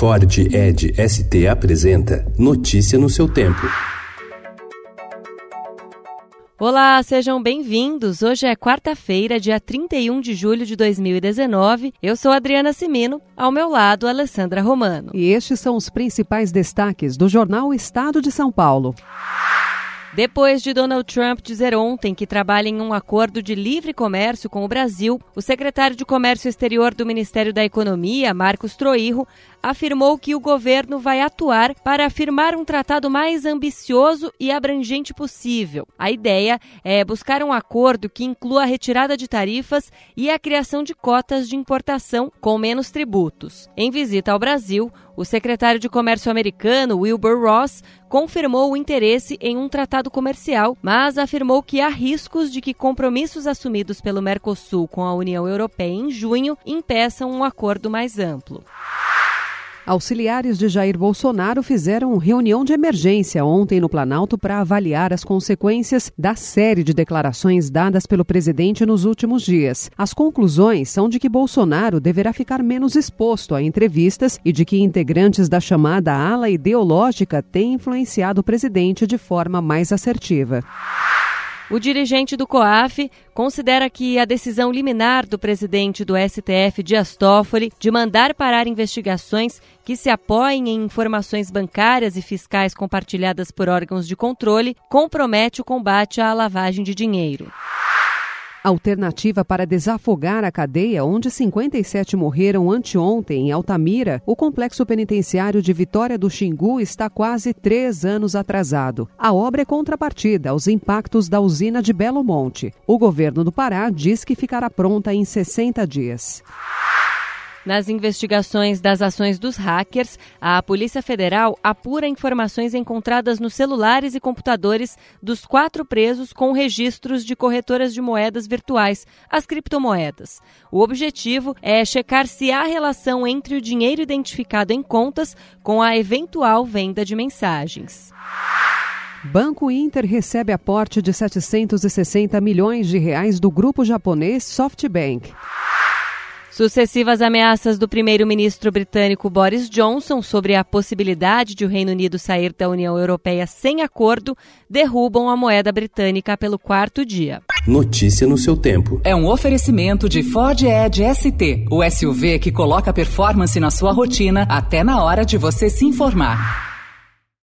Ford Ed ST apresenta Notícia no seu tempo. Olá, sejam bem-vindos. Hoje é quarta-feira, dia 31 de julho de 2019. Eu sou Adriana Simino, ao meu lado, Alessandra Romano. E estes são os principais destaques do jornal Estado de São Paulo. Depois de Donald Trump dizer ontem que trabalha em um acordo de livre comércio com o Brasil, o secretário de Comércio Exterior do Ministério da Economia, Marcos Troirro, afirmou que o governo vai atuar para afirmar um tratado mais ambicioso e abrangente possível. A ideia é buscar um acordo que inclua a retirada de tarifas e a criação de cotas de importação com menos tributos. Em visita ao Brasil, o secretário de Comércio americano, Wilbur Ross, confirmou o interesse em um tratado comercial, mas afirmou que há riscos de que compromissos assumidos pelo Mercosul com a União Europeia em junho impeçam um acordo mais amplo. Auxiliares de Jair Bolsonaro fizeram reunião de emergência ontem no Planalto para avaliar as consequências da série de declarações dadas pelo presidente nos últimos dias. As conclusões são de que Bolsonaro deverá ficar menos exposto a entrevistas e de que integrantes da chamada ala ideológica têm influenciado o presidente de forma mais assertiva. O dirigente do COAF considera que a decisão liminar do presidente do STF, Dias Toffoli, de mandar parar investigações que se apoiem em informações bancárias e fiscais compartilhadas por órgãos de controle compromete o combate à lavagem de dinheiro. Alternativa para desafogar a cadeia, onde 57 morreram anteontem em Altamira, o complexo penitenciário de Vitória do Xingu está quase três anos atrasado. A obra é contrapartida aos impactos da usina de Belo Monte. O governo do Pará diz que ficará pronta em 60 dias. Nas investigações das ações dos hackers, a Polícia Federal apura informações encontradas nos celulares e computadores dos quatro presos com registros de corretoras de moedas virtuais, as criptomoedas. O objetivo é checar se há relação entre o dinheiro identificado em contas com a eventual venda de mensagens. Banco Inter recebe aporte de 760 milhões de reais do grupo japonês SoftBank. Sucessivas ameaças do primeiro-ministro britânico Boris Johnson sobre a possibilidade de o Reino Unido sair da União Europeia sem acordo derrubam a moeda britânica pelo quarto dia. Notícia no seu tempo. É um oferecimento de Ford Edge ST, o SUV que coloca performance na sua rotina até na hora de você se informar.